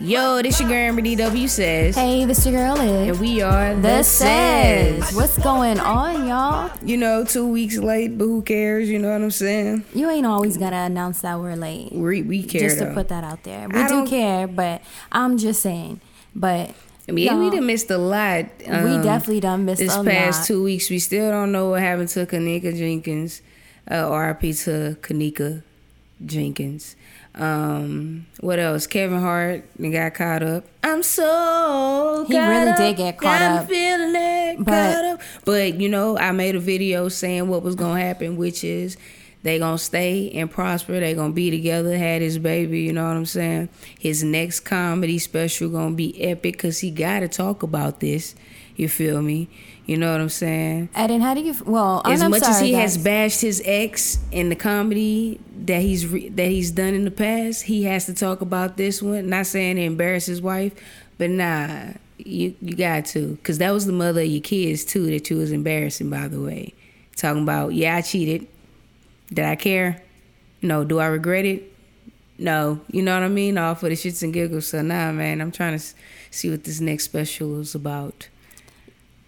Yo, this your girl Amber DW says. Hey, this your girl is. And we are The Says. What's going on, y'all? You know, two weeks late, but who cares? You know what I'm saying? You ain't always gotta announce that we're late. We, we care. Just to though. put that out there. We I do care, but I'm just saying. But I mean, we y'all, done missed a lot. we um, definitely done missed this a past lot. two weeks. We still don't know what happened to Kenneka Jenkins. Uh, RIP to Kenneka Jenkins. Um, what else? Kevin Hart they got caught up. I'm so He caught really up. did get caught up. it, But- caught up. But you know, I made a video saying what was gonna happen, which is they gonna stay and prosper. They gonna be together. Had his baby. You know what I'm saying? His next comedy special gonna be epic because he got to talk about this. You feel me? You know what I'm saying? Eden, how do you? Well, as I'm much as sorry, he has bashed his ex in the comedy that he's re- that he's done in the past, he has to talk about this one. Not saying to embarrass his wife, but nah, you you got to, cause that was the mother of your kids too that you was embarrassing. By the way, talking about yeah, I cheated. Did I care? No. Do I regret it? No. You know what I mean? All for the shits and giggles. So nah, man, I'm trying to see what this next special is about.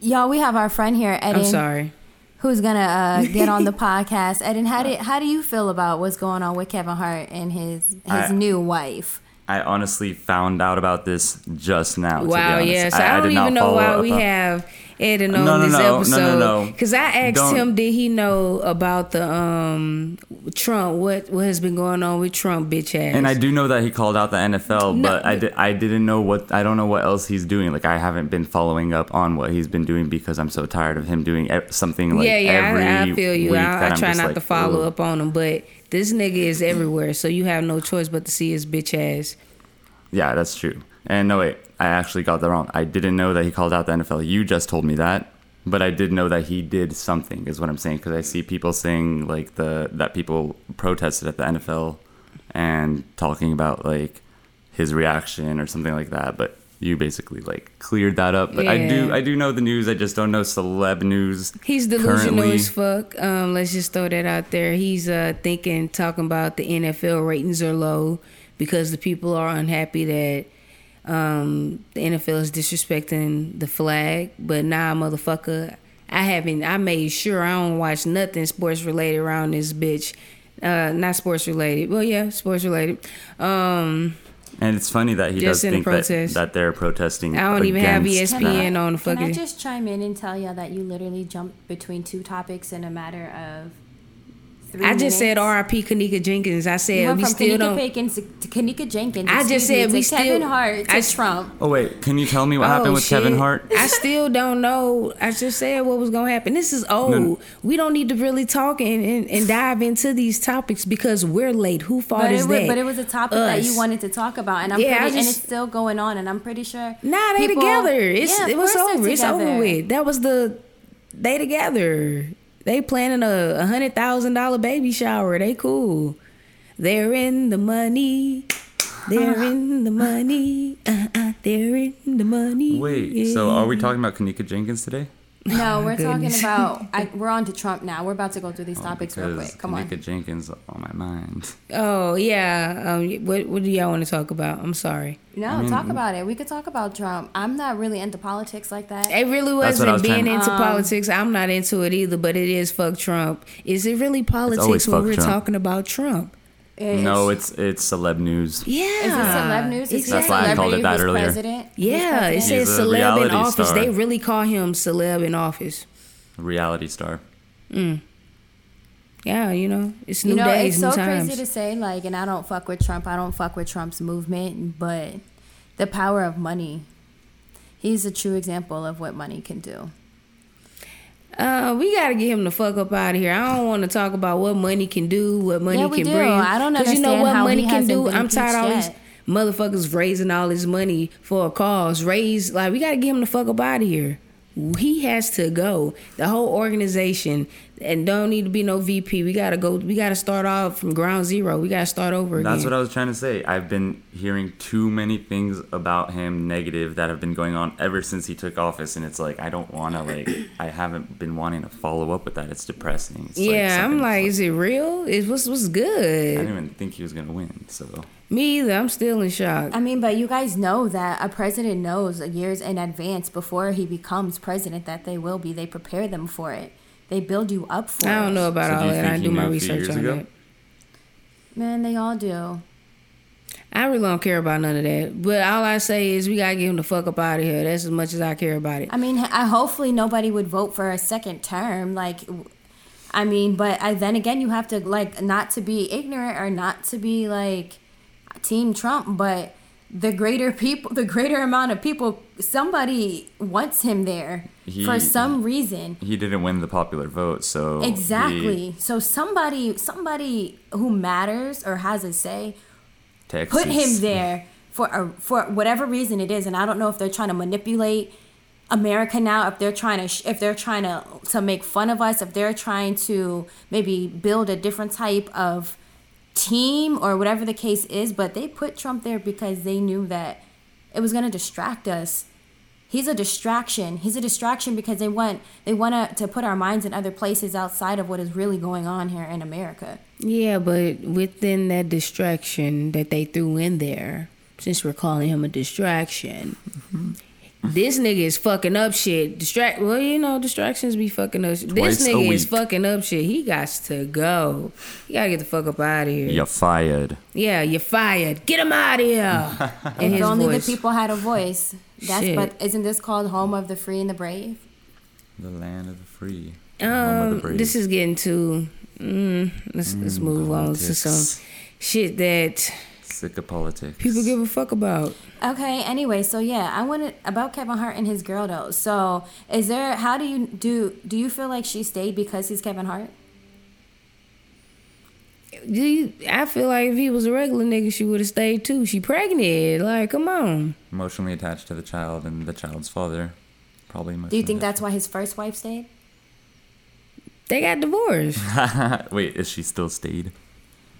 Y'all, we have our friend here, Eden. I'm sorry. Who's gonna uh, get on the podcast? Eden, how did how do you feel about what's going on with Kevin Hart and his his I- new wife? I honestly found out about this just now. to be Wow, honest. yeah. So I, don't did not even know why we on- have Eden on No, no, this no, no, no, episode. no. Because I asked Don't- him, did he know about the um Trump? What what has been going on with Trump, bitch ass? And I do know that he called out the NFL, but I, di- I didn't know what I don't know what else he's doing. Like I haven't been following up on what he's been doing because I'm so tired of him doing e- something like yeah, yeah, every I, I feel you. I, I try not like, to follow up on him, but this nigga is everywhere, so you have no choice but to see his bitch ass. Yeah, that's true. And no, wait, I actually got that wrong. I didn't know that he called out the NFL. You just told me that, but I did know that he did something. Is what I'm saying because I see people saying like the that people protested at the NFL and talking about like his reaction or something like that. But you basically like cleared that up. But I do I do know the news. I just don't know celeb news. He's delusional currently. as fuck. Um, let's just throw that out there. He's uh thinking, talking about the NFL ratings are low because the people are unhappy that um the NFL is disrespecting the flag. But nah, motherfucker, I haven't. I made sure I don't watch nothing sports related around this bitch. Uh, not sports related. Well, yeah, sports related. Um, And it's funny that he does think that, that they're protesting. I don't even have ESPN that. on the Can I just chime in and tell you that you literally jumped between two topics in a matter of three I just said? R.I.P. Kenneka Jenkins. I You said went we from still Kenneka don't. Jenkins to to Kenneka Jenkins. I just excuse me, said we to Kevin still- Hart to I- Trump. Oh wait, can you tell me what oh, happened Oh, with Kevin. Hart? I still don't know. I just said what was gonna happen. This is old. No. We don't need to really talk and, and, and dive into these topics because we're late. Who fault But is it, was, that? but it was a topic that you wanted to talk about, and I'm Yeah, I pretty, and it's still going on, and I'm pretty sure. Nah, they people- together. It's Yeah, it was over. It's over with. That was the they together. They planning a, hundred thousand dollar baby shower. They cool. They're in the money. They're in the money. Uh, uh, they're in the money. Wait, so are we talking about Kenneka Jenkins today? No, we're goodness. talking about. I, we're on to Trump now. We're about to go through these topics real Oh, quick. Come on. Kenneka Jenkins on my mind. Oh yeah. Um, what what do y'all want to talk about? I'm sorry. No, mean- talk about it. We could talk about Trump. I'm not really into politics like that. It really That's what I wasn't was being into Um, politics. I'm not into it either, but it is fuck Trump. Is it really politics always when we're Trump. talking about Trump? It's- no, it's it's celeb news. Yeah. Is it celeb news? Is a That's why I called it that who's earlier. President? Who's Yeah, it says He's celeb in office. star. They really call him celeb in office. Reality star. Mm. Yeah, you know, it's new You know, days, it's new so times. crazy to say, like, and I don't fuck with Trump. I don't fuck with Trump's movement, but the power of money. He's a true example of what money can do. Uh, we gotta get him the fuck up out of here. I don't want to talk about what money can do, what money Yeah, we can do. bring. I don't you know what money can do. I'm tired of all these motherfuckers raising all this money for a cause. Raise like we gotta get him the fuck up out of here. He has to go. The whole organization and don't need to be no VP. We gotta go. We gotta start off from ground zero. We gotta start over again. That's what I was trying to say. I've been hearing too many things about him negative that have been going on ever since he took office, and it's like I don't want to like. I haven't been wanting to follow up with that. It's depressing. It's yeah, I'm something- like, is it real? Is what's what's good? I didn't even think he was gonna win. So Me either. I'm still in shock. I mean, but you guys know that a president knows years in advance before he becomes president that they will be. They prepare them for it. They build you up for it. I don't know about So all that. I do my knew a few research on ago? that. Man, they all do. I really don't care about none of that. But all I say is we gotta get him the fuck up out of here. That's as much as I care about it. I mean, I hopefully nobody would vote for a second term. Like, I mean, but I, then again, you have to like not to be ignorant or not to be like Team Trump, but the greater people, the greater amount of people, somebody wants him there for some reason. he didn't win the popular vote. So he- Exactly. So somebody, somebody who matters or has a say, Texas. put him there for a, for whatever reason it is, and I don't know if they're trying to manipulate America now, if they're trying to, sh- if they're trying to to make fun of us, if they're trying to maybe build a different type of team or whatever the case is. But they put Trump there because they knew that it was going to distract us. He's a distraction. He's a distraction because they want they want to put our minds in other places outside of what is really going on here in America. Yeah, but within that distraction that they threw in there, since we're calling him a distraction, mm-hmm. This nigga is fucking up shit. Distract. Well, you know, distractions be fucking up. shit. Twice This a nigga is fucking up shit. He got to go. He gotta get the fuck up out of here. You're fired. Yeah, you're fired. Get him out of here. In If only voice. the people had a voice. That's Shit. but isn't this called home of the free and the brave? The land of the free. the home of the Um, brave. this is getting too. Mm, let's let's move on to some politics. shit that sick of politics. people give a fuck about. Okay. Anyway, so yeah, I wanted about Kevin Hart and his girl though. So is there? How do you do? Do you feel like she stayed because he's Kevin Hart? Do you, I feel like if he was a regular nigga, she would have stayed too. She pregnant. Like, come on. emotionally attached to the child and the child's father. Probably. Do you think that's why his first wife stayed? They got divorced. Wait, is she still stayed?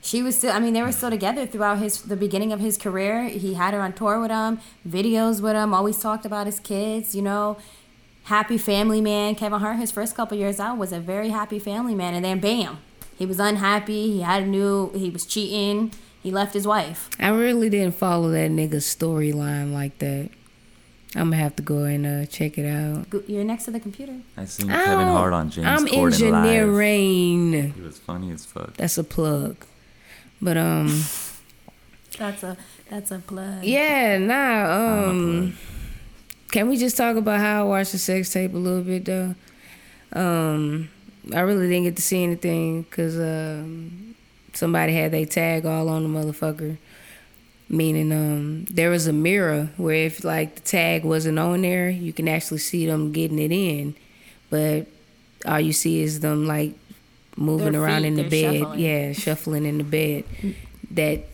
She was still. I mean, they were still together throughout his the beginning of his career. He had her on tour with him, videos with him. Always talked about his kids. You know, happy family man. Kevin Hart, his first couple years out, was a very happy family man, and then bam, he was unhappy. He had a new. He was cheating. He left his wife. I really didn't follow that nigga's storyline like that. I'm gonna have to go and uh, check it out. You're next to the computer. I seen Kevin Hart on James I'm Corden live. engineering. He was funny as fuck. That's a plug. But um, That's a that's a plug. yeah, nah. Um, can we just talk about how I watched the sex tape a little bit though? Um, I really didn't get to see anything because um, somebody had their tag all on the motherfucker. Meaning, um, there was a mirror where if like the tag wasn't on there, you can actually see them getting it in, but all you see is them like moving Their around feet, in the bed. shuffling. Yeah, shuffling in the bed. That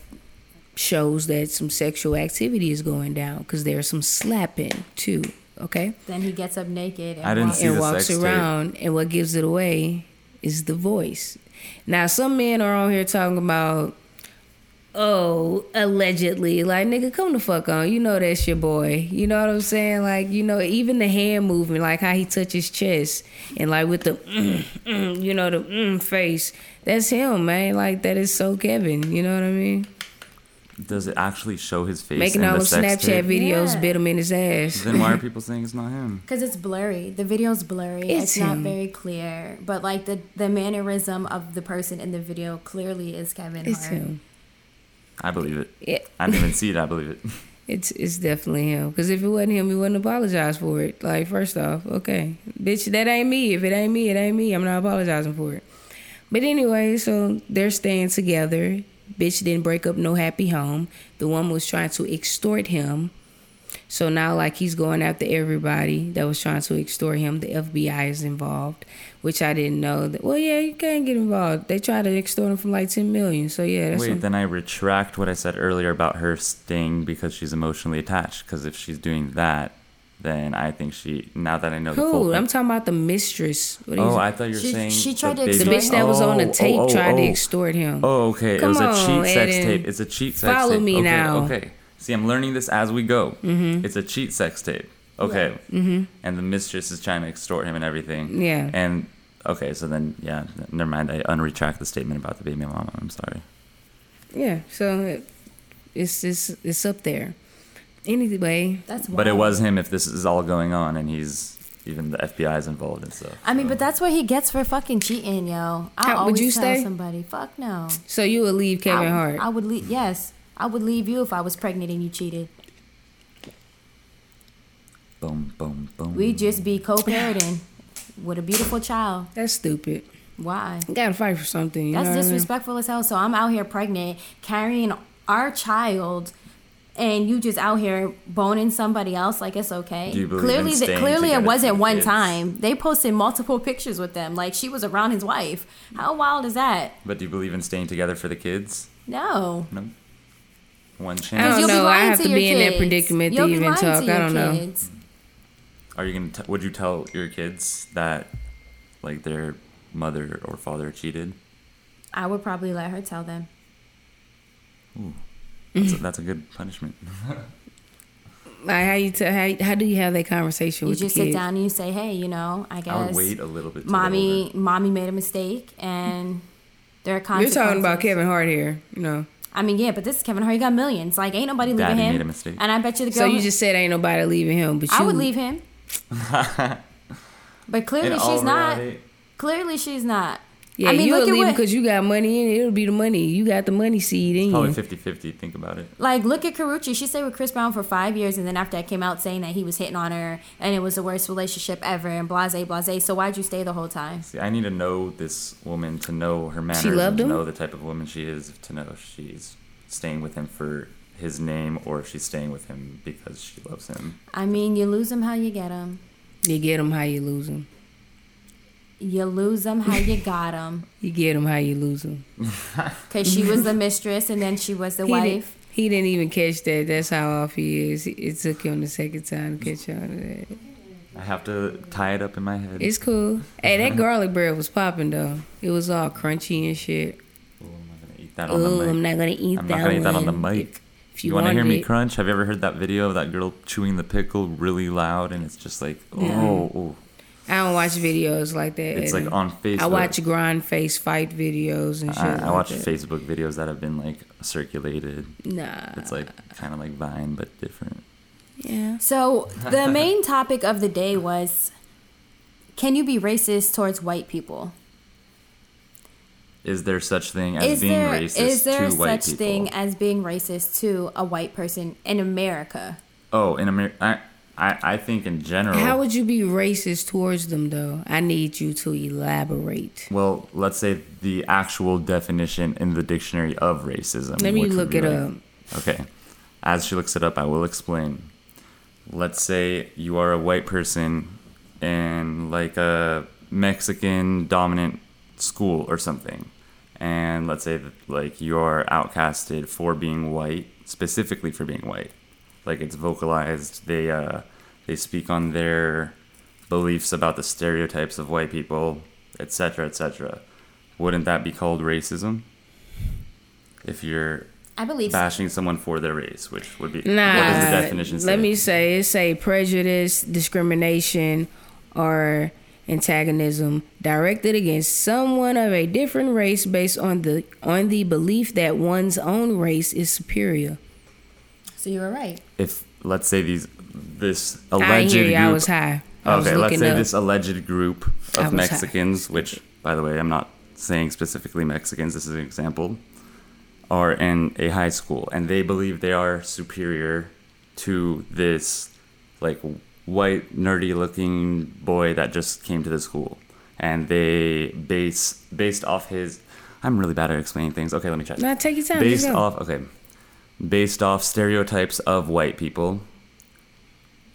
shows that some sexual activity is going down because there's some slapping too. Okay, Then he gets up naked. And I didn't walks- see and the walks sex tape. around, and what gives it away is the voice. Now, some men are on here talking about, oh, allegedly, like nigga, come the fuck on. You know that's your boy. You know what I'm saying? Like, you know, even the hand movement, like how he touches chest, and like with the, mm, mm, you know, the mm face. That's him, man. Like that is so Kevin. You know what I mean? Does it actually show his face? Making in all the the sex Snapchat tape? videos, Yeah. bit him in his ass. Then why are people saying it's not him? Cause it's blurry. The video's blurry. It's It's, not very clear. But like the the mannerism of the person in the video clearly is Kevin It's Hart. him. I believe it. Yeah. I didn't even see it. I believe it. It's it's definitely him. Because if it wasn't him, he wouldn't apologize for it. Like first off, okay, bitch, that ain't me. If it ain't me, it ain't me. I'm not apologizing for it. But anyway, so they're staying together. Bitch didn't break up no happy home. The woman was trying to extort him. So now, like, he's going after everybody that was trying to extort him. The FBI is involved, which I didn't know. That, well, yeah, you can't get involved. They tried to extort him from like 10 million. So, yeah, that's Wait, some- then I retract what I said earlier about her staying because she's emotionally attached. Because if she's doing that, then I think she. Now that I know the full Who? I'm talking about the mistress. What Oh, I thought you were She- saying she tried the to the bitch that was on the Oh, tape oh, tried to oh. extort him. Oh, okay. Come it was a on, cheat sex tape. It's a cheat sex Follow tape. me okay, now. Okay. See, I'm learning this as we go. Mm-hmm. It's a cheat sex tape. Okay. Mm-hmm. And the mistress is trying to extort him and everything. Yeah. And okay, so then yeah, never mind. I unretract the statement about the baby mama. I'm sorry. Yeah, so it, it's it's it's up there. Anyway, That's But it was him if this is all going on and he's even the FBI is involved and stuff. I mean, but that's what he gets for fucking cheating, yo. I How- would always you tell stay? somebody, fuck no. so you would leave Kevin I, Hart? I would leave. Yes, I would leave you if I was pregnant and you cheated. Boom, boom, boom. We'd just be co-parenting with a beautiful child. That's stupid. Why? You gotta fight for something. You That's know what I mean? disrespectful as hell. So I'm out here pregnant, carrying our child, and you just out here boning somebody else like it's okay. Do you believe clearly, in that clearly it wasn't one kids? time. They posted multiple pictures with them, like she was around his wife. How wild is that? But do you believe in staying together for the kids? No. No. One I don't know. I have to to your be in that predicament You'll to be even lying talk. to your I don't know. kids. Are you gonna? T- would you tell your kids that, like, their mother or father cheated? I would probably let her tell them. That's a, that's a good punishment. Like how you t- how, how do you have that conversation You with just sit down and you say, "Hey, you know, I guess I would wait a little bit. mommy, mommy made a mistake, and there are consequences. You're talking about Kevin Hart here, you know. I mean, yeah, but this is Kevin Hart. He got millions. Like, ain't nobody leaving Daddy him. made a mistake. And I bet you the girl. So you just said ain't nobody leaving him, but you I would leave him. but clearly, In she's not. reality- Clearly, she's not. Yeah, I mean, you look would leave what- because you got money in it. It'll be the money. You got the money seed in Probably you. 50-50, Think about it. Like, look at Karrueche. She stayed with Chris Brown for five years, and then after that came out saying that he was hitting on her, and it was the worst relationship ever, and blase, blase. So why'd you stay the whole time? See, I need to know this woman to know her manners, loved and to him? know the type of woman she is, to know if she's staying with him for his name or if she's staying with him because she loves him. I mean, you lose him how you get him. You get him how you lose them. You lose them how you got them. You get them how you lose them. Because she was the mistress, and then she was the He, wife. didn't, he didn't even catch that. That's how off he is. It took him the second time to catch on to that. I have to tie it up in my head. It's cool. Hey, that garlic bread was popping though. It was all crunchy and shit. Oh, I'm not gonna eat that on the Oh, mic. I'm not gonna eat that. not gonna eat that on the mic. If you, you want to hear me it- crunch? Have you ever heard that video of that girl chewing the pickle really loud and it's just like, oh, Yeah. oh. oh. I don't watch videos like that. It's like on Facebook. I watch grind face fight videos and shit. I, I like watch that. Facebook videos that have been like circulated. Nah. It's like kind of like Vine but different. yeah. So the main topic of the day was can you be racist towards white people? Is there such thing as Is being there racist is there to white such thing as being racist to a white person in America? oh, in America, I, I think in general. How would you be racist towards them though? I need you to elaborate. well, let's say the actual definition in the dictionary of racism. Let me look it like- up. Okay. As she looks it up, I will explain. Let's say you are a white person in like a Mexican dominant school or something. And let's say that like you're outcasted for being white, specifically for being white. Like it's vocalized, they uh they speak on their beliefs about the stereotypes of white people, etc., etc. Wouldn't that be called racism? If you're I believe so. bashing someone for their race, which would be Nah. what does the definition say? Let me say it's say prejudice, discrimination, or antagonism directed against someone of a different race based on the on the belief that one's own race is superior. So you were right. if let's say these this I alleged hear you. I group was high. I was okay, let's say up. this alleged group of was high. Mexicans, which by the way, I'm not saying specifically Mexicans, this is an example, are in a high school and they believe they are superior to this like white nerdy looking boy that just came to the school and they base based off his I'm really bad at explaining things. Okay, let me try. Now take your time. based off okay based off stereotypes of white people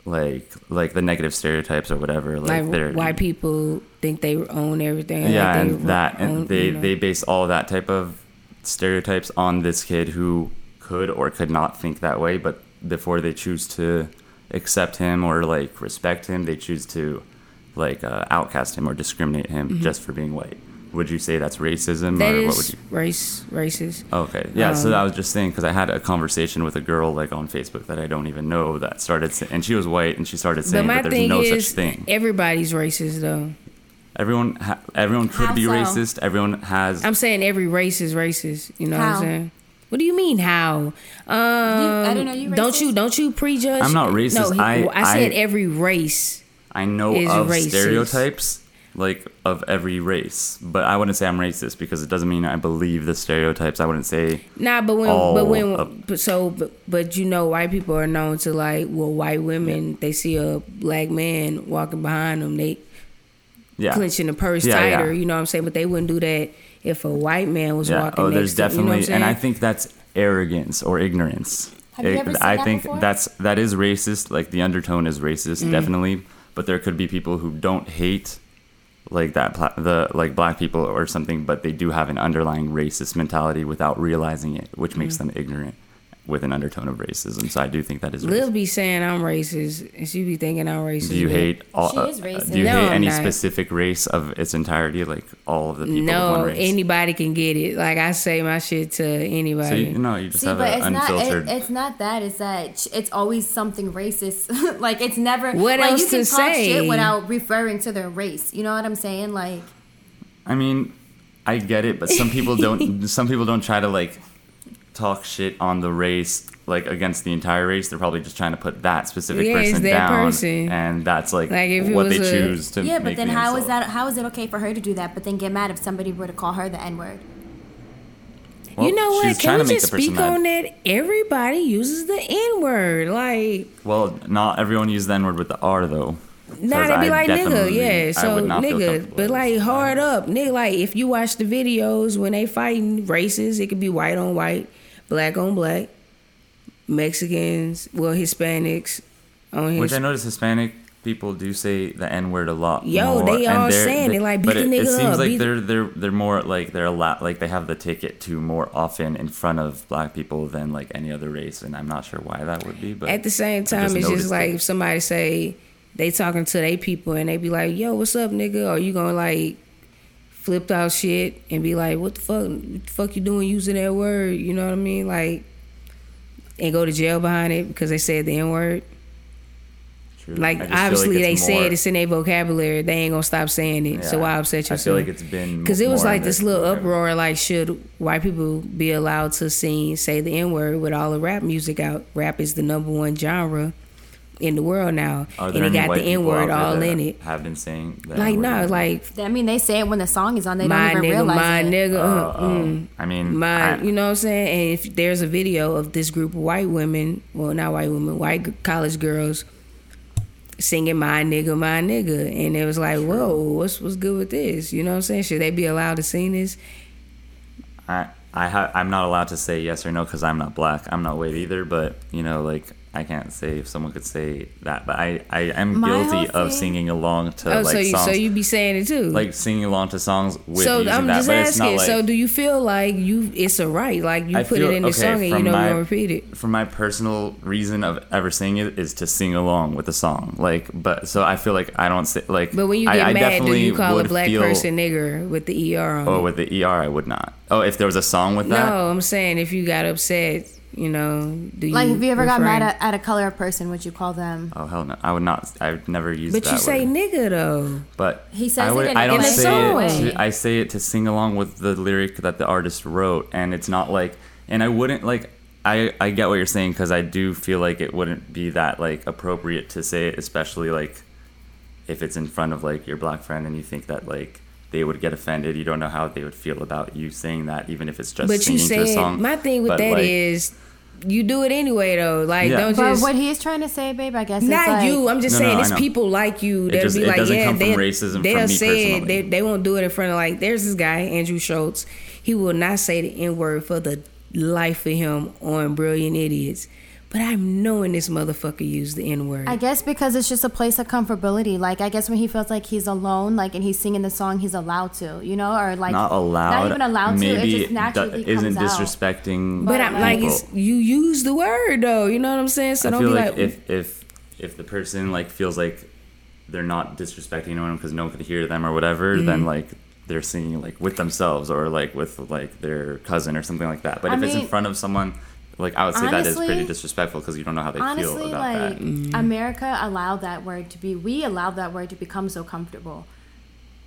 like like the negative stereotypes or whatever like, like white people think they own everything. yeah like and that own- and they you know. they base all that type of stereotypes on this kid who could or could not think that way but before they choose to accept him or like respect him. They choose to like uh, outcast him or discriminate him just for being white. Would you say that's racism. That or is what would you? race racist. Okay, yeah. so Um, I was just saying because I had a conversation with a girl like on Facebook that I don't even know that started, sa- and she was white, and she started But saying my that there's thing no is, such thing. everybody's racist though. Everyone, ha- everyone could How be so? racist. Everyone has. I'm saying every race is racist. You know what I'm saying? What do you mean how? Um, I didn't know you Don't you don't you prejudge? I'm not racist. No, he- I- I said I- every race. I know is of racist. stereotypes like of every race, but I wouldn't say I'm racist because it doesn't mean I believe the stereotypes. I wouldn't say Nah, but when all but when of- but so but, but you know white people are known to like well white women they see a black man walking behind them they yeah. clenching the purse Yeah, yeah. tighter. You know what I'm saying? But they wouldn't do that if a white man was Yeah. walking. Oh, next there's to, you know what I'm definitely, and I think that's arrogance or ignorance. Have you It- ever seen I that think before? that's that is racist. Like the undertone is racist, Mm. definitely. But there could be people who don't hate like that pla- the like black people or something, but they do have an underlying racist mentality without realizing it, which makes Mm. them ignorant with an undertone of racism. So I do think that is Lil racist. be saying I'm racist, and she be thinking I'm racist. Do you hate all? She uh, is racist. do you No, hate I'm any not. specific race of its entirety, like all of the people of No, one race? anybody can get it. Like I say my shit to so anybody. you, no, you just See, have but an it's not. unfiltered. It, it's not that. It's that it's always something racist. like it's never. What like, else you can to talk say? shit without referring to their race. You know what I'm saying? Like I mean, I get it, but some people don't. some people don't try to like talk shit on the race, like against the entire race. They're probably just trying to put that specific Yeah, person that down, person. and that's like, Like, if what they a- choose to. yeah, but then the how is insult. that? How is it okay for her to do that? But then get mad if somebody were to call her the N word. Well, you know what? Can to we just the person speak on mad. that? Everybody uses the N word. Like, Well, not everyone uses the N word with the R though. nah, 'Cause they be I like nigga, yeah. So would nigga, but like hard up, nigga. Like if you watch the videos when they fighting races, it could be white on white, black on black, Mexicans, well Hispanics on his. Which I notice Hispanic people do say the N word a lot. Yo, more, they all they're- saying it, like, beat but the it, nigga it seems up, like they're they're they're more like they're a lot like they have the ticket to more often in front of black people than like any other race, and I'm not sure why that would be. But At the same time, it's just like it. if somebody say they talking to their people and they be like, "Yo, what's up, nigga?" Or you gonna like flipped out shit and be like, "What the fuck? What the fuck you doing using that word?" You know what I mean? Like, and go to jail behind it because they said the n word. Like I just feel obviously like they said it's in their vocabulary. They ain't gonna stop saying it. So why upset yourself? I feel like it's been Because it was like this little uproar, like should white people be allowed to sing, say the N word with all the rap music out? Rap is the number one genre in the world now, Are and there it got the N word all in it. Have been saying that Like N-word? no, like I mean, they say it when the song is on. They my don't even nigga, realize my it. nigga, uh, oh. mm, I mean, my, I- you know what I'm saying? And if there's a video of this group of white women, well, not white women, white college girls singing "My nigga, my nigga," and it was like, whoa, what's what's good with this? You know what I'm saying? Should they be allowed to sing this? I I ha- I'm not allowed to say yes or no because I'm not black. I'm not white either. But you know, like I can't say if someone could say that. But I I am My guilty of thing- singing along to Oh, like so you songs. so you be saying it too? like singing along to songs with so using I'm that, just asking. like so do you feel like you it's a right? Like you I put feel- it in the okay, song and you know my- gonna repeat it. for my personal reason of ever singing it is to sing along with the song. Like, but so I feel like I don't say like. But when you get I mad, do you call a black feel- person nigger with the er on? Oh, it? with the er, I would not. Oh, if there was a song with that. No, I'm saying if you got upset, you know, do you Like, if you ever got mad at, at a color person, would you call them? Oh hell no! I would not. I would never use But that. you say word. nigga though. But He says I it would, in- I don't a say song. it. To, I say it to sing along with the lyric that the artist wrote, and it's not like. And I wouldn't like. I I get what you're saying because I do feel like it wouldn't be that like appropriate to say it, especially like if it's in front of like your black friend and you think that like they would get offended. You don't know how they would feel about you saying that, even if it's just But you singing to a said song. my thing with But, that like, is you do it anyway though. Like Yeah. don't But just what he is trying to say, babe, I guess, is not like, you. I'm just No, saying no, it's people like you It that'll be like, doesn't yeah, come from they, racism. They'll me say it. They, they won't do it in front of like. There's this guy Andrew Schulz. He will not say the n word for the life of him on Brilliant Idiots. But I'm knowing this motherfucker used the n word. I guess because it's just a place of comfortability. Like I guess when he feels like he's alone, like and he's singing the song, he's allowed to, you know, or like not allowed. not even allowed to. Maybe It just naturally do- isn't comes out. disrespecting. But I'm like, it's, you use the word though. You know what I'm saying? So I don't feel be like, like, if if if the person like feels like they're not disrespecting anyone because no one could hear them or whatever, then Mm-hmm. like they're singing like with themselves or like with like their cousin or something like that. But I if it's in front of someone, like I would say that is pretty disrespectful because you don't know how they feel about like that. Mm-hmm. America allowed that word to be. We allowed that word to become so comfortable.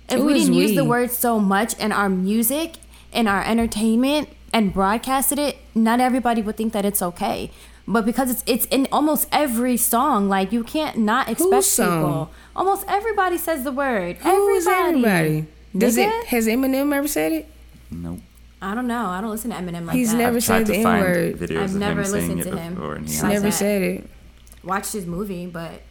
If Who we didn't use the word so much in our music, in our entertainment, and broadcasted it, not everybody would think that it's okay. But because it's it's in almost every song, like you can't not expect song? people. Almost everybody says the word. Who is everybody? Does it has Eminem ever said it? Nope. I don't know. I don't listen to Eminem like that. He's that. never I've tried said to the N-word. videos I've never listened to him. before, and he He's. Never that. said it. Watched his movie, but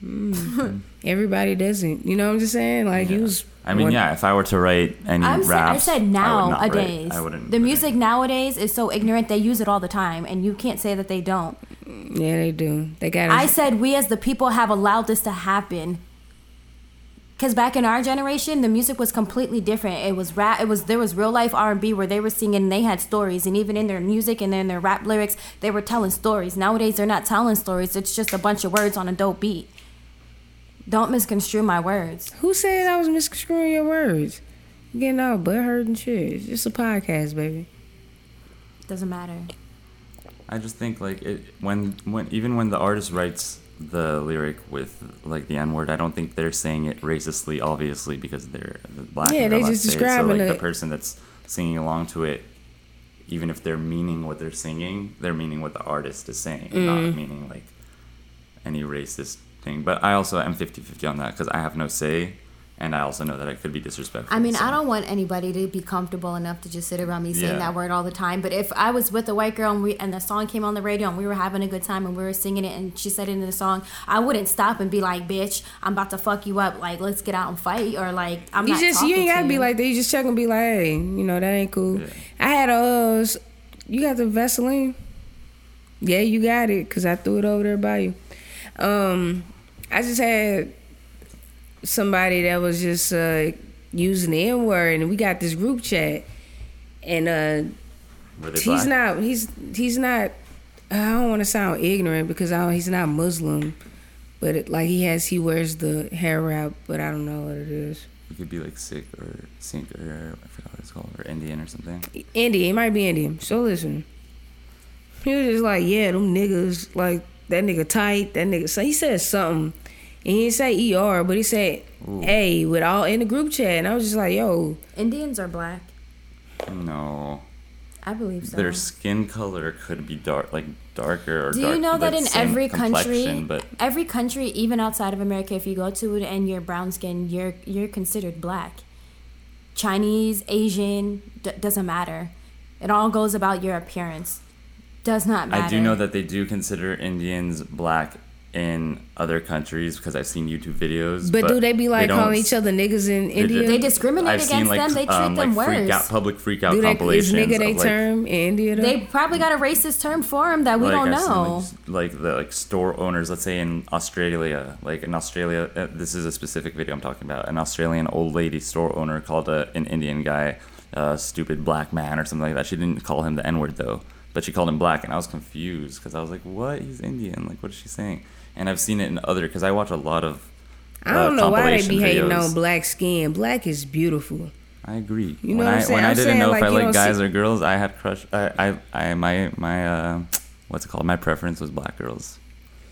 hmm. Everybody doesn't. You know what I'm just saying? Like he was. I mean, one- yeah. If I were to write any I'm sa- I raps, said I would not nowadays. I wouldn't. The music any. nowadays is so ignorant. They use it all the time, and you can't say that they don't. Yeah, they do. They got. I said we as the people have allowed this to happen. Cause back in our generation, the music was completely different. It was rap. It was there was real life R and B where they were singing. and They had stories, and even in their music and in their rap lyrics, they were telling stories. Nowadays, they're not telling stories. It's just a bunch of words on a dope beat. Don't misconstrue my words. Who said I was misconstruing your words? You're Getting all butt hurt and shit. It's just a podcast, baby. Doesn't matter. I just think like it when when even when the artist writes the lyric with like the N word, I don't think they're saying it racistly, obviously, because they're black. Yeah, they just describing so, like, it. The person that's singing along to it, even if they're meaning what they're singing, they're meaning what the artist is saying, Mm. not meaning like any racist thing. But I also am 50-50 on that because I have no say, and I also know that I could be disrespectful. I mean, so- I don't want anybody to be comfortable enough to just sit around me saying Yeah. that word all the time. But if I was with a white girl and, we, and the song came on the radio and we were having a good time and we were singing it and she said it in the song, I wouldn't stop and be like, "Bitch, I'm about to fuck you up. Like, let's get out and fight." Or like, I'm You not. just you ain't gotta to be you. like that. You just check and be like, hey, you know that ain't cool. Yeah. I had a. Uh, you got the Vaseline? Yeah, you got it, cause I threw it over there by you. Um, I just had somebody that was just uh, using the N word, and we got this group chat, and uh, he's black? not he's he's not i don't want to sound ignorant because I don't, he's not muslim but it, like he has he wears the hair wrap but i don't know what it is You could be like Sikh or Sikh or I forgot what it's called or Indian or something. indian it might be indian so listen he was just like yeah them niggas like that nigga tight that nigga so he said something and he didn't say er but he said Ooh. a with all in the group chat and i was just like yo Indians are black. No, I believe so. their skin color could be dark, like darker or Do dark, you know that in every country, But every country, even outside of America, if you go to it and you're brown skin, you're you're considered black. Chinese, Asian, d- doesn't matter. It all goes about your appearance. Does not matter. I do know that they do consider Indians black in other countries because I've seen YouTube videos. but, do they be like don't calling s- each other niggas in They india They discriminate I've against seen like them. They treat um, them like freak worse. out, public freak out do they is compilations. nigga they like, term in india though? They probably got a racist term for them that we like, don't I've seen, know. like, like the like store owners, let's say in Australia, like in Australia, uh, this is a specific video I'm talking about. An Australian old lady store owner called a, an Indian guy a stupid black man or something like that. She didn't call him the N word though, but she called him black, and I was confused because I was like, "What? He's Indian? Like, what is she saying?" And I've seen it in other because I watch a lot of. I don't uh, know why they be hating on black skin. Black is beautiful. I agree. You know when what I'm I saying? when I'm I didn't saying, know like, if I like guys see- or girls, I had crush. I I, I my my uh, what's it called? My preference was black girls.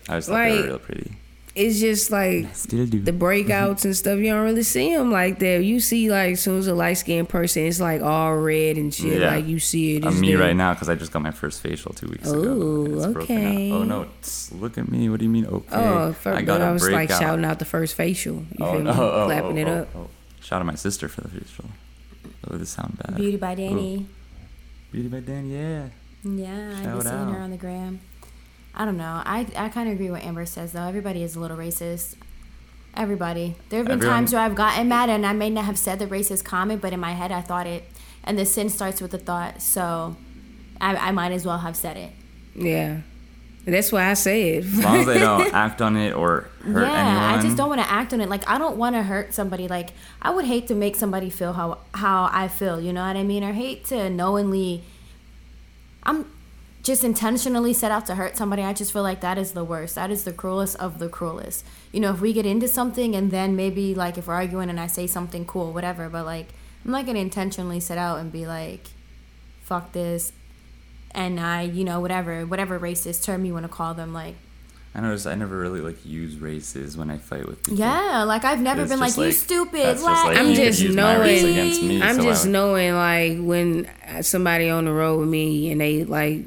I just thought they Like, were real pretty. It's just like Still do. the breakouts and stuff. You don't really see them like that. You see like as soon as a light skinned person, it's like all red and shit. Yeah. Like you see it. I'm me there. right now because I just got my first facial two weeks ago. Ooh, and it's okay. Oh no! Look at me. What do you mean? Okay. Oh, first, I I, got a I was like breakout. shouting out the first facial. You Oh feel no! me? Oh, Clapping oh, it oh, up. oh. Shout out my sister for the facial. Oh, this sound bad. Beauty by Danny. Beauty by Dan. Yeah. Yeah, I've been Shout seeing out. her on the gram. I don't know. I, I kind of agree with Amber says though. Everybody is a little racist. Everybody. There have been Everyone- times where I've gotten mad and I may not have said the racist comment, but in my head I thought it. And the sin starts with the thought, so I, I might as well have said it. Yeah, that's why I say it. As long as they don't act on it or hurt yeah, anyone. I just don't want to act on it. Like I don't want to hurt somebody. Like I would hate to make somebody feel how how I feel. You know what I mean? Or hate to knowingly. I'm just intentionally set out to hurt somebody, I just feel like that is the worst. That is the cruelest of the cruelest. You know, if we get into something and then maybe like if we're arguing and I say something cool, whatever, but like I'm not gonna intentionally set out and be like, fuck this and I, you know, whatever, whatever racist term you want to call them, like I noticed I never really like use races when I fight with people. yeah, like I've never been like, just you stupid, that's just like I'm you just use my race knowing- me, I'm so just would- knowing like when somebody on the road with me and they like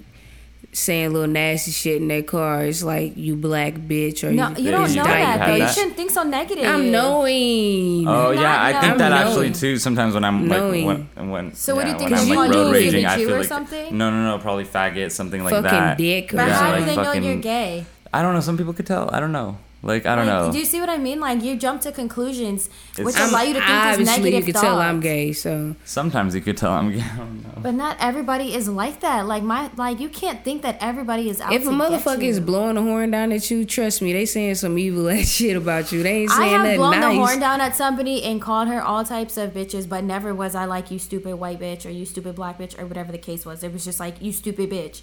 saying little nasty shit in their car, it's like you black bitch or no, you, you don't you know don't that have though. You shouldn't think so negative. I'm knowing. Oh Not yeah, I think that I'm actually knowing. too. Sometimes when I'm like Knowing. when when So what do you yeah, think when is I'm you like call road you? Is it raging, I feel or like something? no no no probably faggot something like Fucking that. dick or But Yeah, how like do they know you're gay? I don't know. Some people could tell. I don't know. Like I don't Like, know. Do you see what I mean? Like you jump to conclusions which It's- allow you to think these obviously negative you could thoughts. tell I'm gay, so Sometimes you could tell I'm gay. I don't know. But not everybody is like that. Like my like you can't think that everybody is out if to a get motherfucker you. is blowing the horn down at you, trust me, they saying some evil ass shit about you. They ain't saying nothing nice. I have blown nice. the horn down at somebody and called her all types of bitches, but never was I like you stupid white bitch or you stupid black bitch or whatever the case was. It was just like you stupid bitch,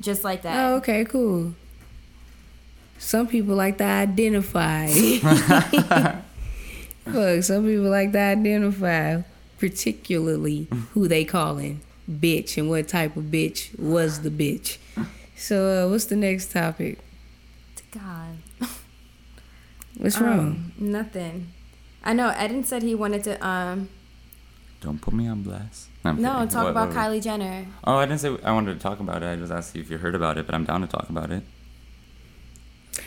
just like that. Oh, okay, cool. Some people like to identify. Look, some people like to identify, particularly who they calling bitch and what type of bitch was the bitch. So, uh, what's the next topic? God, What's Um, wrong? nothing. I know. Eden said he wanted to um Don't put me on blast. I'm no kidding. talk What- about what- Kylie Jenner. Oh, I didn't say I wanted to talk about it. I just asked you if you heard about it, but I'm down to talk about it.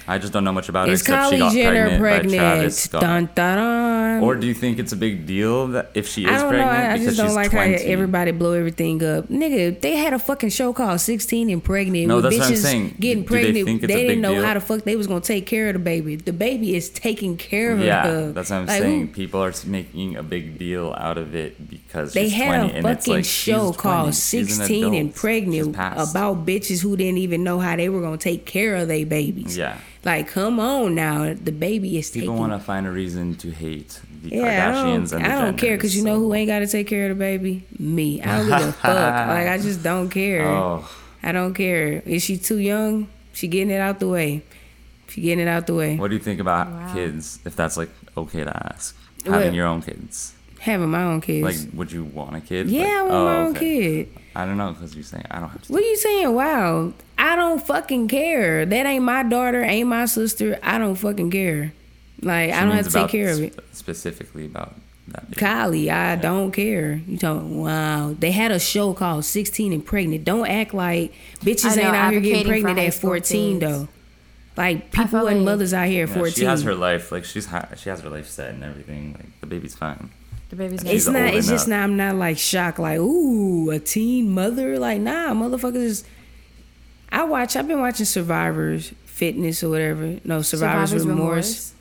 I just don't know much about it Is except she got Jenner pregnant, by Travis? Scott. Dun, dun, dun. Or do you think it's a big deal that if she is I don't know. pregnant I, I because just don't she's like 20? how everybody blow everything up. Nigga, they had a fucking show called 16 and Pregnant. No, that's what I'm saying. Getting Do they pregnant. they a didn't know deal? how the fuck they was going to take care of the baby. The baby is taking care of Yeah, her. that's what I'm Like, saying. who- People are making a big deal out of it because They she's had 20, a and fucking like, show called She's an 16 and Pregnant about bitches who didn't even know how they were going to take care of their babies. Yeah. Like, come on now. The baby is still People taking want to find a reason to hate the Yeah, I Kardashians don't, and the I don't care because you know who ain't got to take care of the baby? Me. I don't give a fuck. Like I just don't care. Oh, I don't care. Is she too young? She getting it out the way. She getting it out the way. what do you think about Wow. kids? If that's like okay to ask, What? having your own kids. Having my own kids. Like, would you want a kid? yeah, Like, I want oh, my own okay. kid. I don't know because you're saying I don't have to. What are you saying? Wow. I don't fucking care. That ain't my daughter, ain't my sister. I don't fucking care. Like, I don't have to take care of it. Specifically about that. baby. Kylie, I don't care. You talking? Wow, they had a show called 16 and Pregnant. Don't act like bitches know, ain't out here getting pregnant at 14 kids. though. Like people and like- mothers out here at Yeah, 14. she has her life. Like she's ha- she has her life set and everything. Like the baby's fine. The baby's it's not. It's just not. I'm not like shocked. Like ooh, a teen mother. Like nah, motherfuckers. Is, I watch. I've been watching Survivors Fitness or whatever. No, Survivors, Survivor's Remorse.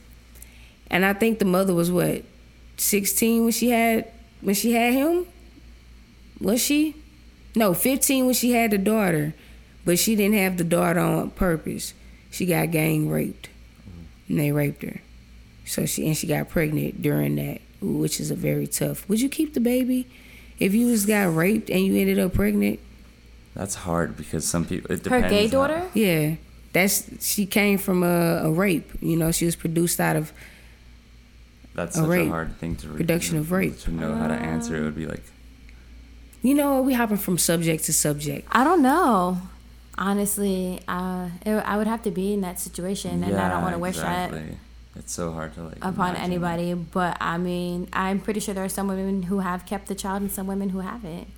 And I think the mother was what, 16 when she had when she had him? Was she? No, 15 when she had the daughter. But she didn't have the daughter on purpose. She got gang raped. And they raped her. So she and she got pregnant during that, which is a very tough. Would you keep the baby if you just got raped and you ended up pregnant? That's hard because some people. It Her depends. gay on- daughter? Yeah. That's she came from a, a rape. You know, she was produced out of That's A such rape. a hard thing to read Production of rape. To know how to answer, it would be like you know, we hopping from subject to subject. I don't know. Honestly, uh, it, I would have to be in that situation, and I don't want to wish that exactly. It's so hard to like upon imagine. anybody. But I mean, I'm pretty sure there are some women who have kept the child, and some women who haven't.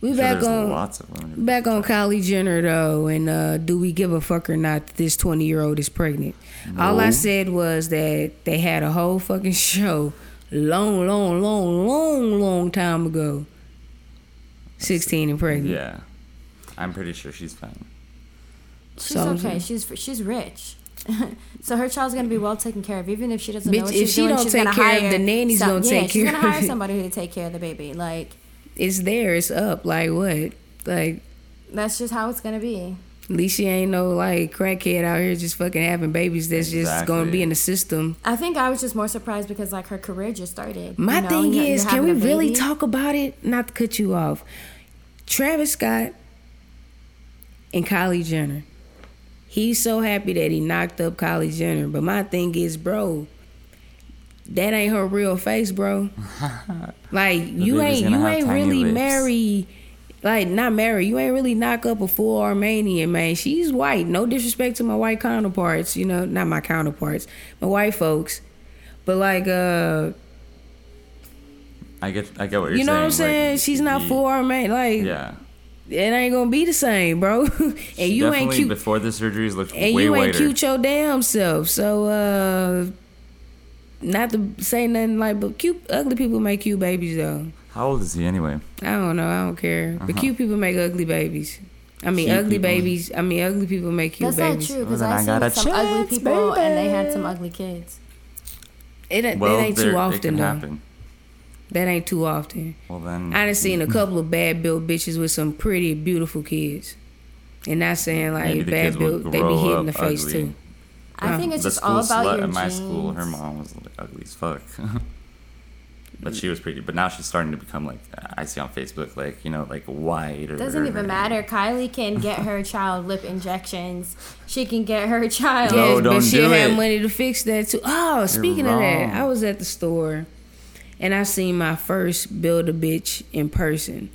We I'm sure back on lots of women. back on Kylie Jenner though, and uh, do we give a fuck or not that this twenty year old is pregnant? All I said was that they had a whole fucking show, long, long, long, long, long time ago. Sixteen and pregnant. Yeah, I'm pretty sure she's fine. She's So- okay. She's she's rich. so her child's gonna be well taken care of, even if she doesn't know Bitch, what if she's she doing. don't she's take gonna care of hire the nanny's some- gonna yeah, take she's care gonna hire somebody to take care of the baby. Like It's there. It's up. Like what? Like that's just how it's gonna be. at least she ain't no like crackhead out here just fucking having babies. That's just gonna be in the system. I think I was just more surprised because like her career just started. My you know, thing you're- is, you're can we really talk about it? Not to cut you off. Travis Scott and Kylie Jenner. He's so happy that he knocked up Kylie Jenner. But my thing is, bro, that ain't her real face, bro. like you ain't you ain't really lips. marry like not marry. You ain't really knock up a full Armenian man. She's white. No disrespect to my white counterparts, you know, not my counterparts, my white folks. But like uh I get I get what you're saying. you know saying. what I'm saying? like, She's not full Armenian. Like Yeah. It ain't gonna be the same, bro. and She you ain't cute before the surgeries looked and way you ain't whiter. cute your damn self. So uh not to say nothing like but cute ugly people make cute babies though. How old is he anyway? I don't know, I don't care. But Uh-huh. cute people make ugly babies. I mean Cute ugly people. babies I mean ugly people make cute That's babies. not true because Well, then I I got seen a some ugly chance, people and they had some ugly kids. It, ain't- Well, that ain't there- too it often can though. happen. That ain't too often. Well then, I done seen a mm-hmm. couple of bad built bitches with some pretty beautiful kids. And not saying like maybe bad kids built, they be grow hit in the face ugly. too. I think it's the just all about slut your at my genes. school, her mom was like, ugly as fuck. but she was pretty. But now she's starting to become like I see on Facebook, like you know, like white or Doesn't even matter. Kylie can get her child lip injections. She can get her child. No, Yes, but don't she do had it. money to fix that too. Oh, speaking of that. I was at the store and I seen my first build a bitch in person.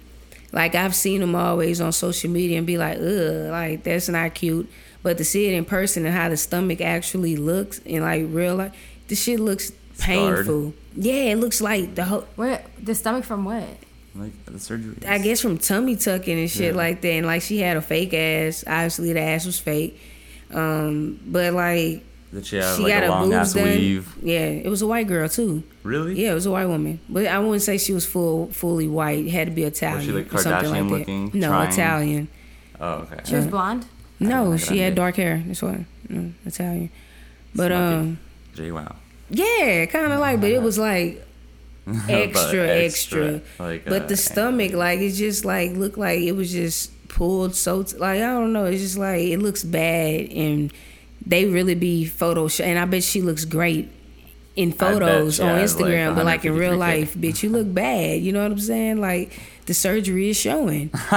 Like I've seen them always on social media and be like, ugh, like that's not cute. But to see it in person and how the stomach actually looks in like real life, the shit looks Scarred. painful. Yeah, it looks like the whole. What the stomach from what? like the surgery. I guess from tummy tucking and shit Yeah. like that. And like she had a fake ass. Obviously the ass was fake. Um, but like Did she have she like got a her long ass done. weave? Yeah, it was a white girl too. Really? Yeah, it was a white woman, but I wouldn't say she was full, fully white. It had to be Italian. like, or something like Kardashian that. looking, No, trying? Italian. Oh, okay. She was blonde. No, she had dark hair. That's why. No, Italian. But Smoky. um, J Wow. yeah, kind of like, but it was like extra, extra. Like, but uh, the stomach, like, it just like looked like it was just pulled so t- like I don't know. It's just like it looks bad, and they really be Photoshop. And I bet she looks great in bet photos she on has, like, Instagram, but like in real life, bitch, you look bad. You know what I'm saying? Like the surgery is showing.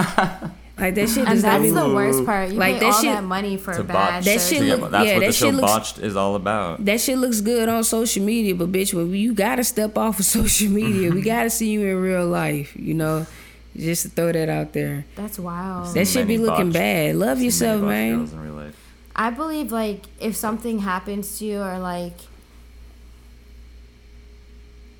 like that shit And does that's be the worst part. You Like, pay that all shit- that money for to bad botch. That surgery. shit Yeah, look- that's yeah, what that the show looks- botched is all about. that shit looks good on social media, but bitch, when you gotta step off of social media, we gotta see you in real life. You know, just to throw that out there. That's wild. That should be looking botched- bad. Love Many yourself, botched man. girls in real life. I believe like if something happens to you or like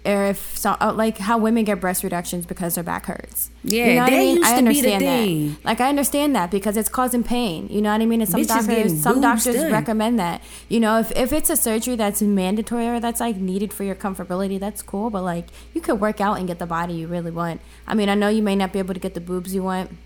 or if so, uh, like how women get breast reductions because their back hurts. Yeah, that used I to be the understand thing. that. Like I understand that because it's causing pain. You know what I mean? And some Bitches doctors, some doctors done. recommend that. You know, if if it's a surgery that's mandatory or that's like needed for your comfortability, that's cool. But like you could work out and get the body you really want. I mean, I know you may not be able to get the boobs you want.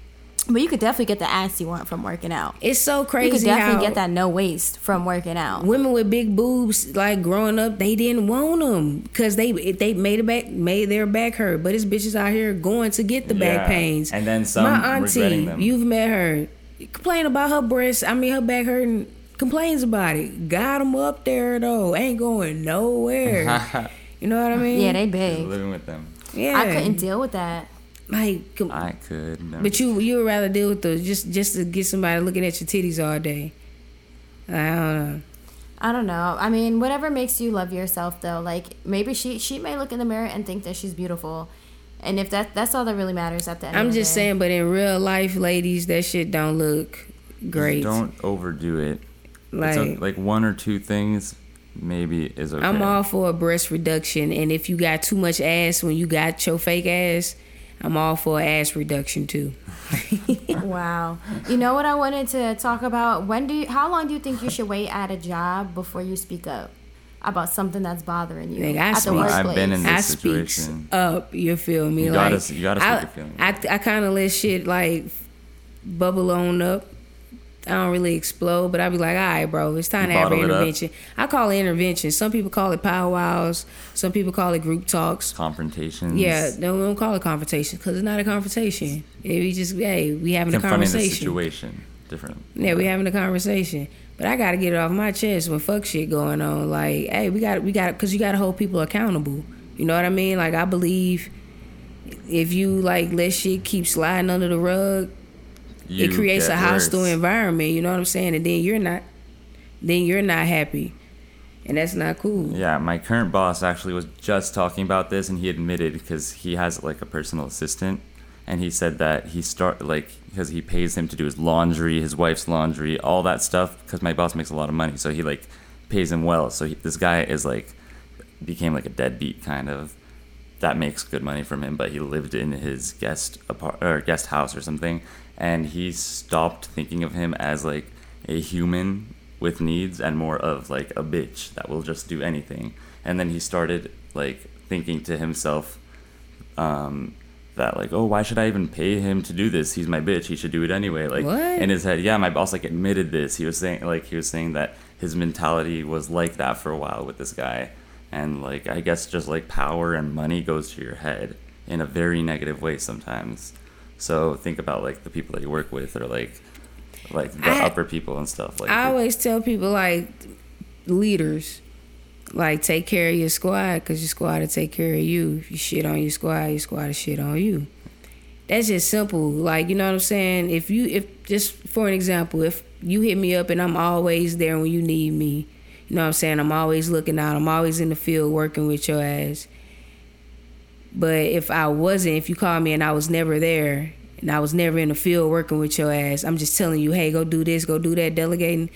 But you could definitely get the ass you want from working out. It's so crazy. You could definitely how get that no waste from working out. women with big boobs, like growing up, they didn't want them because they they made a back made their back hurt. But it's bitches out here going to get the back pains. and then some My auntie, them. you've met her, complain about her breasts. I mean, her back hurting. Complains about it. Got them up there though. Ain't going nowhere. you know what I mean? Yeah, they big. Living with them. Yeah. I couldn't deal with that. Like, com- I could. never- but you you would rather deal with the just just to get somebody looking at your titties all day. I don't know. I don't know. I mean, whatever makes you love yourself, though. Like maybe she she may look in the mirror and think that she's beautiful, and if that that's all that really matters at the end. I'm of just day. saying, but in real life, ladies, that shit don't look great. Don't overdo it. Like, o- like one or two things maybe is okay. I'm all for a breast reduction, and if you got too much ass when you got your fake ass, I'm all for ass reduction too. Wow. You know what I wanted to talk about? When do you, how long do you think you should wait at a job before you speak up about something that's bothering you Nigga, I at the speak- workplace? I've been in I this speaks situation. up. You feel me? You like gotta- you gotta speak I, your feelings. I, I kind of let shit like bubble on up. I don't really explode, but I be like, all right, bro, it's time You to have an bottle it up? intervention. I call it intervention. Some people call it powwows. Some people call it group talks. Confrontations. Yeah, no, we don't call it confrontation because it's not a confrontation. It, we just, hey, we having a Confronting the situation. Different. Yeah, we having a conversation. But I gotta get it off my chest when fuck shit going on. Like, hey, we got we got because you gotta hold people accountable. You know what I mean? Like, I believe if you like let shit keep sliding under the rug, You it creates a hostile environment. You know what I'm saying? And then you're not, then you're not happy, and that's not cool. Yeah, my current boss actually was just talking about this, and he admitted because he has like a personal assistant, and he said that he start like because he pays him to do his laundry, his wife's laundry, all that stuff. Because my boss makes a lot of money, so he like pays him well. So he, this guy is like became like a deadbeat kind of. That makes good money from him, but he lived in his guest apart or guest house or something, and he stopped thinking of him as like a human with needs and more of like a bitch that will just do anything. And then he started like thinking to himself um, that like, oh, why should I even pay him to do this? He's my bitch. He should do it anyway. Like What? in his head, yeah, my boss like admitted this. He was saying like he was saying that his mentality was like that for a while with this guy, and like I guess just like power and money goes to your head in a very negative way sometimes. So think about like the people that you work with or like like the I- upper people and stuff like I always tell people like leaders, like take care of your squad because your squad will take care of you. If you shit on your squad, your squad will shit on you. That's just simple. Like you know what I'm saying. If you if just for an example, if you hit me up and I'm always there when you need me, you know what I'm saying. I'm always looking out. I'm always in the field working with your ass. But if I wasn't, if you called me and I was never there, and I was never in the field working with your ass, I'm just telling you, hey, go do this, go do that, delegating.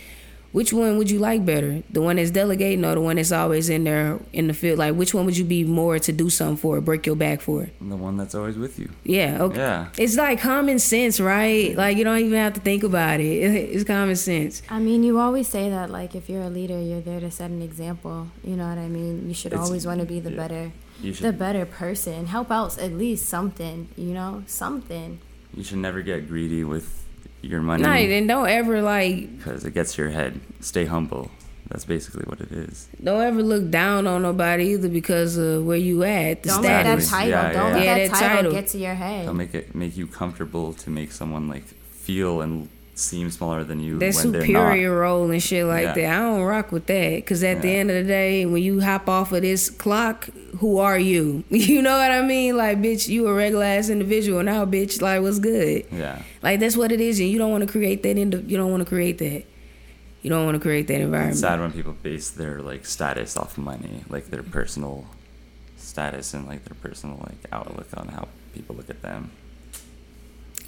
Which one would you like better? The one that's delegating or the one that's always in there in the field? Like, which one would you be more to do something for, break your back for? the one that's always with you. Yeah, okay. Yeah. It's like common sense, right? Like, you don't even have to think about it. It's common sense. I mean, you always say that like if you're a leader, you're there to set an example. You know what I mean? You should It's- always want to be the yeah. better, You the better person. Help out at least something. You know, something. you should never get greedy with your money. Nah, and don't ever like because it gets your head. Stay humble. That's basically what it is. don't ever look down on nobody either because of where you at, the Don't let that status. Title. Yeah, don't yeah, let yeah. that, Yeah, that title, title. get to your head. Don't make it make you comfortable to make someone like feel and seem smaller than you that when they're superior role and shit like Yeah. that. I don't rock with that because at the end of the day, when you hop off of this clock, who are you? You know what I mean? Like, bitch, you a regular ass individual now, bitch. Like, what's good? Yeah, Like that's what it is, and you don't want to create that. Into, you don't want to create that. You don't want to create that environment. it's sad when people base their like status off money, like their personal status and like their personal like outlook on how people look at them.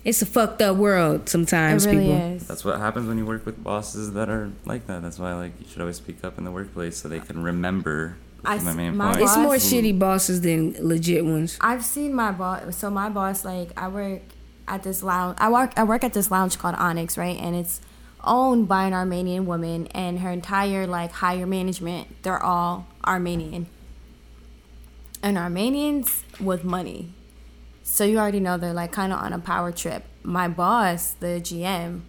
It's a fucked up world it sometimes, really people. is. That's what happens when you work with bosses that are like that. That's why like you should always speak up in the workplace so they can remember. I my s- main my point. It's more shitty bosses than legit ones. I've seen my boss. So my boss, like, I work at this lounge. I work. I work at this lounge called Onyx, right? And it's owned by an Armenian woman, and her entire like higher management, they're all Armenian. And Armenians with money, so you already know they're like kind of on a power trip. My boss, the GM,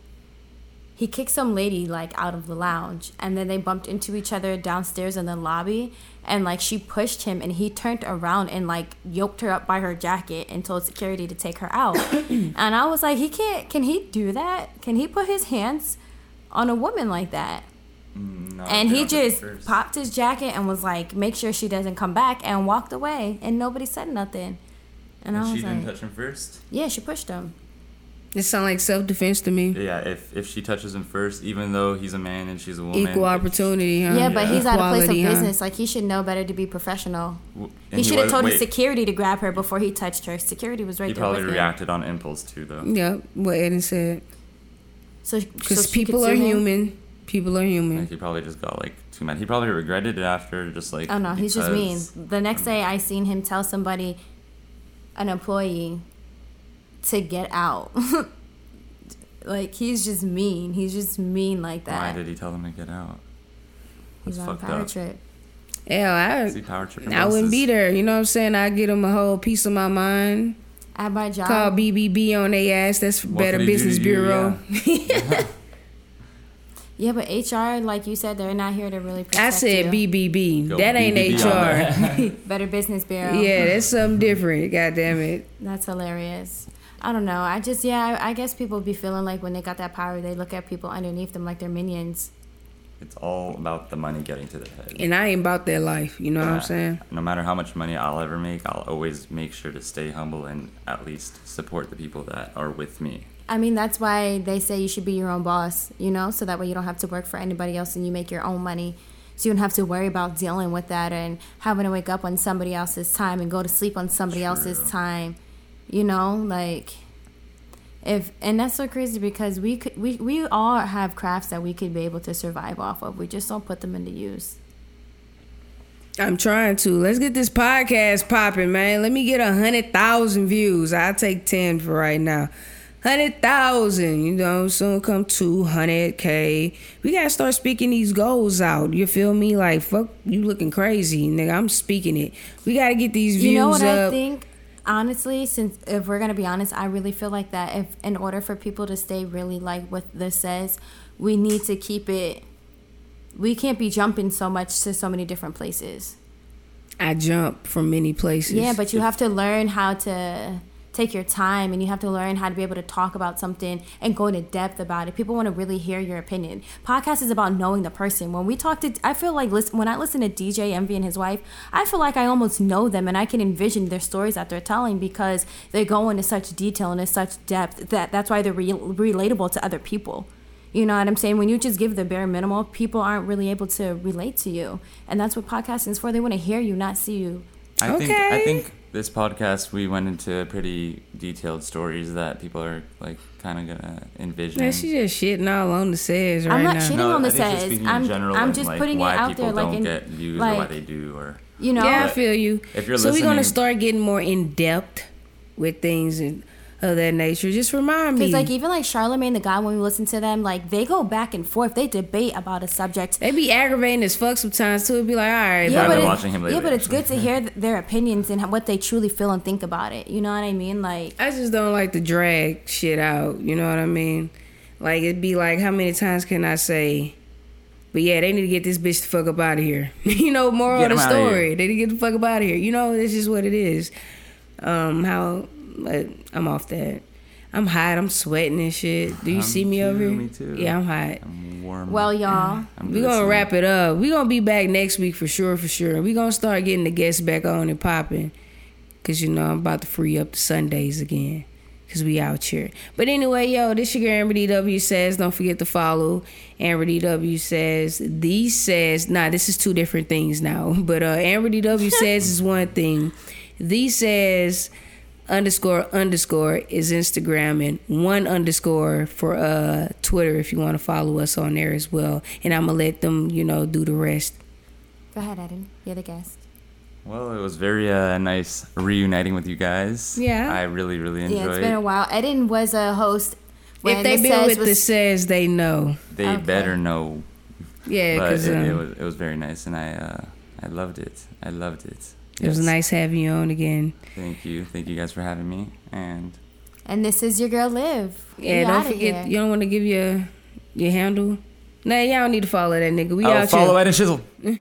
he kicked some lady like out of the lounge and then they bumped into each other downstairs in the lobby and like she pushed him and he turned around and like yoked her up by her jacket and told security to take her out. And i was like he can't can he do that? Can he put his hands on a woman like that? Mm, no, and he don't do it just popped his jacket and was like make sure she doesn't come back and walked away and nobody said nothing and, And i she was didn't like touch him first. yeah she pushed him It sounds like self defense to me. Yeah, if if she touches him first, even though he's a man and she's a woman, Equal if- opportunity, huh? yeah, but Yeah. he's out of place of Equality, huh? business. Like he should know better to be professional. w- and He should have was- told his security to grab her before he touched her. Security was right He there probably with him. reacted on impulse too, though. Yeah, what Eden said. So Because so people are him? human. People are human. Like he probably just got like too mad. He probably regretted it after, just like. Oh no, he's just mean. The next day, I seen him tell somebody, an employee, to get out. like he's just mean. He's just mean like that. Why did he tell them to get out? He's That's on a power up. trip. Yeah, Is he power tripping I, I wouldn't be there. You know what I'm saying? I get them a whole piece of my mind. At my job, Call BBB on their ass. That's What Better could he do Business to you? Bureau. yeah, but HR, like you said, they're not here to really protect I said you. BBB. Go that ain't BBB on HR. Better Business Bureau. yeah, that's something different. God damn it. That's hilarious. I don't know. I just yeah. I, I guess people be feeling like when they got that power, they look at people underneath them like they're minions. It's all about the money getting to their head. And I ain't about that life. You know what I'm saying? No matter how much money I'll ever make, I'll always make sure to stay humble and at least support the people that are with me. I mean, that's why they say you should be your own boss, you know, so that way you don't have to work for anybody else and you make your own money. So you don't have to worry about dealing with that and having to wake up on somebody else's time and go to sleep on somebody else's time. You know, like if and that's so crazy because we could we, we all have crafts that we could be able to survive off of. We just don't put them into use. I'm trying to. Let's get this podcast popping, man. Let me get a hundred thousand views. I'll take ten for right now. Hundred thousand, you know, soon come two hundred K. We gotta start speaking these goals out. You feel me? Like fuck you looking crazy, nigga. I'm speaking it. We gotta get these views You know what up. I think? Honestly, since if we're gonna be honest, I really feel like that if in order for people to stay really like what this says, we need to keep it we can't be jumping so much to so many different places. I jump from many places. Yeah, but you have to learn how to take your time and you have to learn how to be able to talk about something and go into depth about it. People want to really hear your opinion. Podcast is about knowing the person. When we talk to, I feel like listen, when I listen to DJ Envy and his wife, I feel like I almost know them and I can envision their stories that they're telling because they go into such detail and in such depth that that's why they're re- relatable to other people. You know what I'm saying? When you just give the bare minimal, people aren't really able to relate to you. And that's what podcasting is for. They want to hear you, not see you. I think I think this podcast we went into pretty detailed stories that people are like kind of gonna envision. Yeah, she's just shitting all on the says right I'm not now. shitting No, on the says. Just I'm, general I'm just like, putting it out there, like, don't in, get views or why they do, or you know, yeah, I feel you. if you're so we're gonna start getting more in depth with things and of that nature. Just remind me. because like even like Charlamagne the God, when we listen to them, like they go back and forth, they debate about a subject. they be aggravating as fuck sometimes too. It'd be like, all right, Yeah, I've but it- watching him yeah, but it's actually. good to hear th- their opinions and how- what they truly feel and think about it. You know what I mean? Like I just don't like to drag shit out. You know what I mean? Like it'd be like, how many times can I say? But yeah, they need to get this bitch the fuck up out of here. you know, moral Get of the 'em outta here. story. They need to get the fuck up out of here. You know, this is what it is. Um, how? But I'm off that. I'm hot. I'm sweating and shit. Do you Um, see me too, over here? me too. Yeah, I'm hot. I'm warm. well, y'all. I'm We gonna listening. wrap it up. We gonna be back next week for sure, for sure. We gonna start getting the guests back on and popping, cause you know I'm about to free up the Sundays again, cause we out here. But anyway, yo, this your girl Amber DW says. Don't forget to follow Amber DW says. These says, nah, this is two different things now. But uh, Amber DW says is one thing. These says underscore underscore is Instagram and one underscore for uh Twitter if you want to follow us on there as well. And I'm gonna let them, you know, do the rest. Go ahead, Eden. You're the guest. Well, it was very uh, nice reuniting with you guys. Yeah. I really, really enjoyed. It. Yeah, it's been a while. Eden was a host. When if they the been Says with was, the says, they know. they Okay. better know, Yeah, but because it, um, it was it was very nice, and I uh, I loved it. I loved it. It was nice having you on again. Thank you, thank you guys for having me, and and this is your girl Liv. Yeah, We don't forget. here. You don't want to give your your handle. Nah, y'all don't need to follow that nigga. We I'll out follow here. Ed and Shizzle.